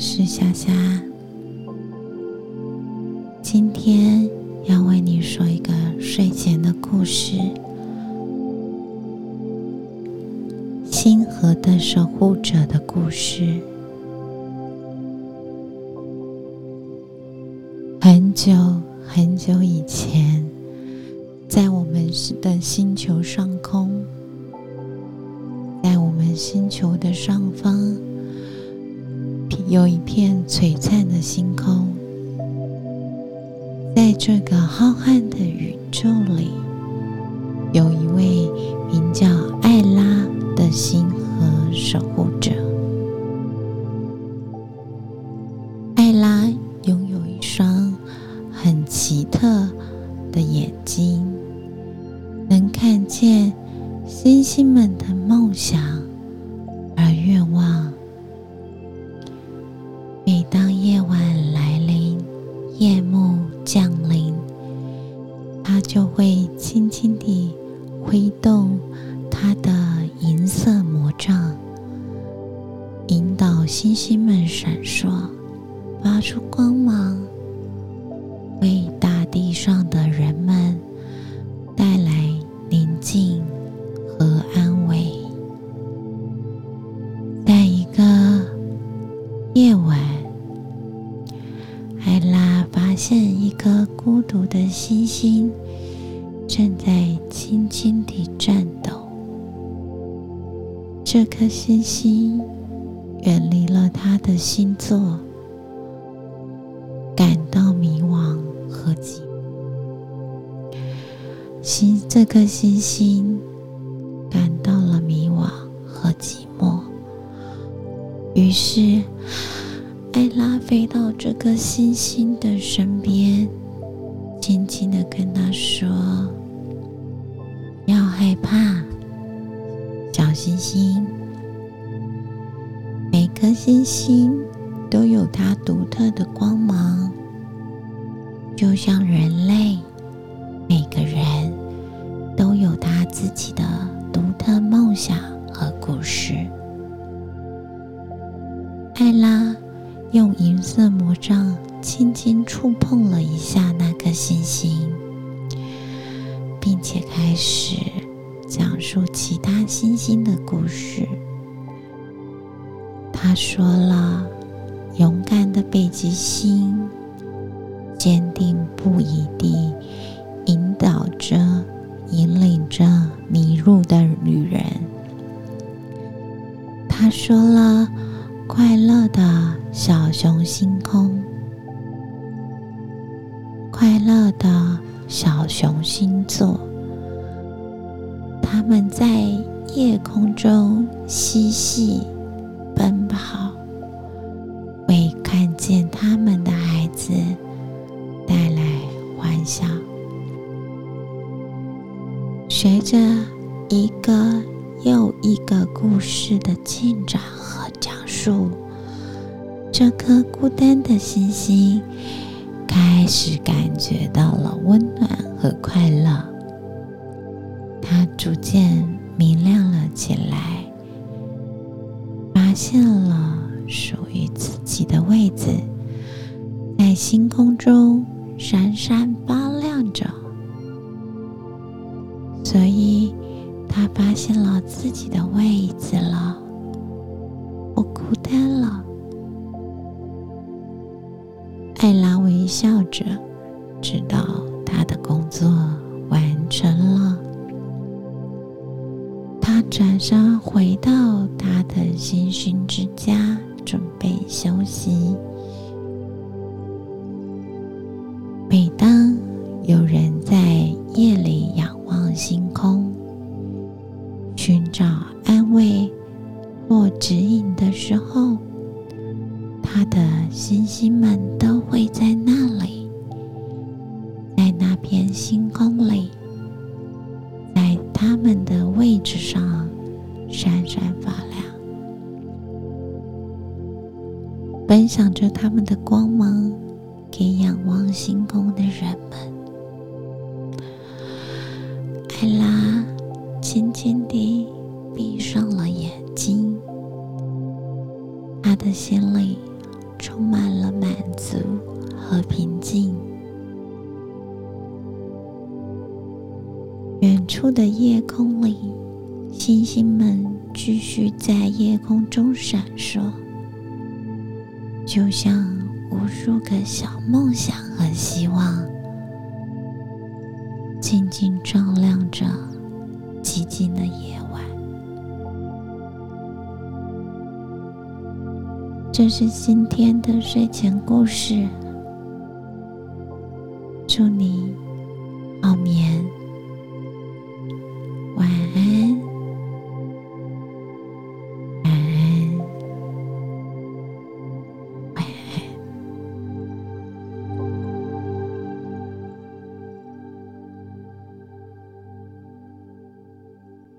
是夏夏，今天要为你说一个睡前的故事——星河的守护者的故事。很久很久以前，在我们的星球上空，在我们星球的上方。有一片璀璨的星空，在这个浩瀚的宇宙里，有一位名叫艾拉的星河守护者。艾拉拥有一双很奇特的眼当夜晚来临，夜幕降临，它就会轻轻地挥动它的银色魔杖，引导星星们闪烁，发出光芒，为大地上的人一颗孤独的星星正在轻轻地颤抖。这颗星星远离了他的星座，感到迷惘和寂寞。星这颗星星感到了迷惘和寂寞，于是。飞到这颗星星的身边，轻轻的跟他说：“要害怕，小星星。每颗星星都有它独特的光芒，就像人类，每个人都有他自己的独特梦想和故事。”艾拉。用银色魔杖轻轻触碰了一下那颗星星，并且开始讲述其他星星的故事。他说了：“勇敢的北极星，坚定不移地引导着、引领着迷路的女人。”他说了。快乐的小熊星空，快乐的小熊星座，他们在夜空中嬉戏奔跑，为看见他们的孩子带来欢笑。随着一个又一个故事的进展。和讲述，这颗孤单的星星开始感觉到了温暖和快乐。它逐渐明亮了起来，发现了属于自己的位置，在星空中闪闪发亮着。所以，他发现了自己的位置了。艾拉微笑着，直到他的工作完成了。他转身回到他的星星之家，准备休息。每当有人在夜里仰望星空，寻找安慰。或指引的时候，他的星星们都会在那里，在那片星空里，在他们的位置上闪闪发亮，分享着他们的光芒给仰望星空的人们。艾拉轻轻地闭上了眼睛。他的心里充满了满足和平静。远处的夜空里星星们继续在夜空中闪烁就像无数个小梦想和希望静静照亮着寂静的夜晚。这是今天的睡前故事，祝你好眠。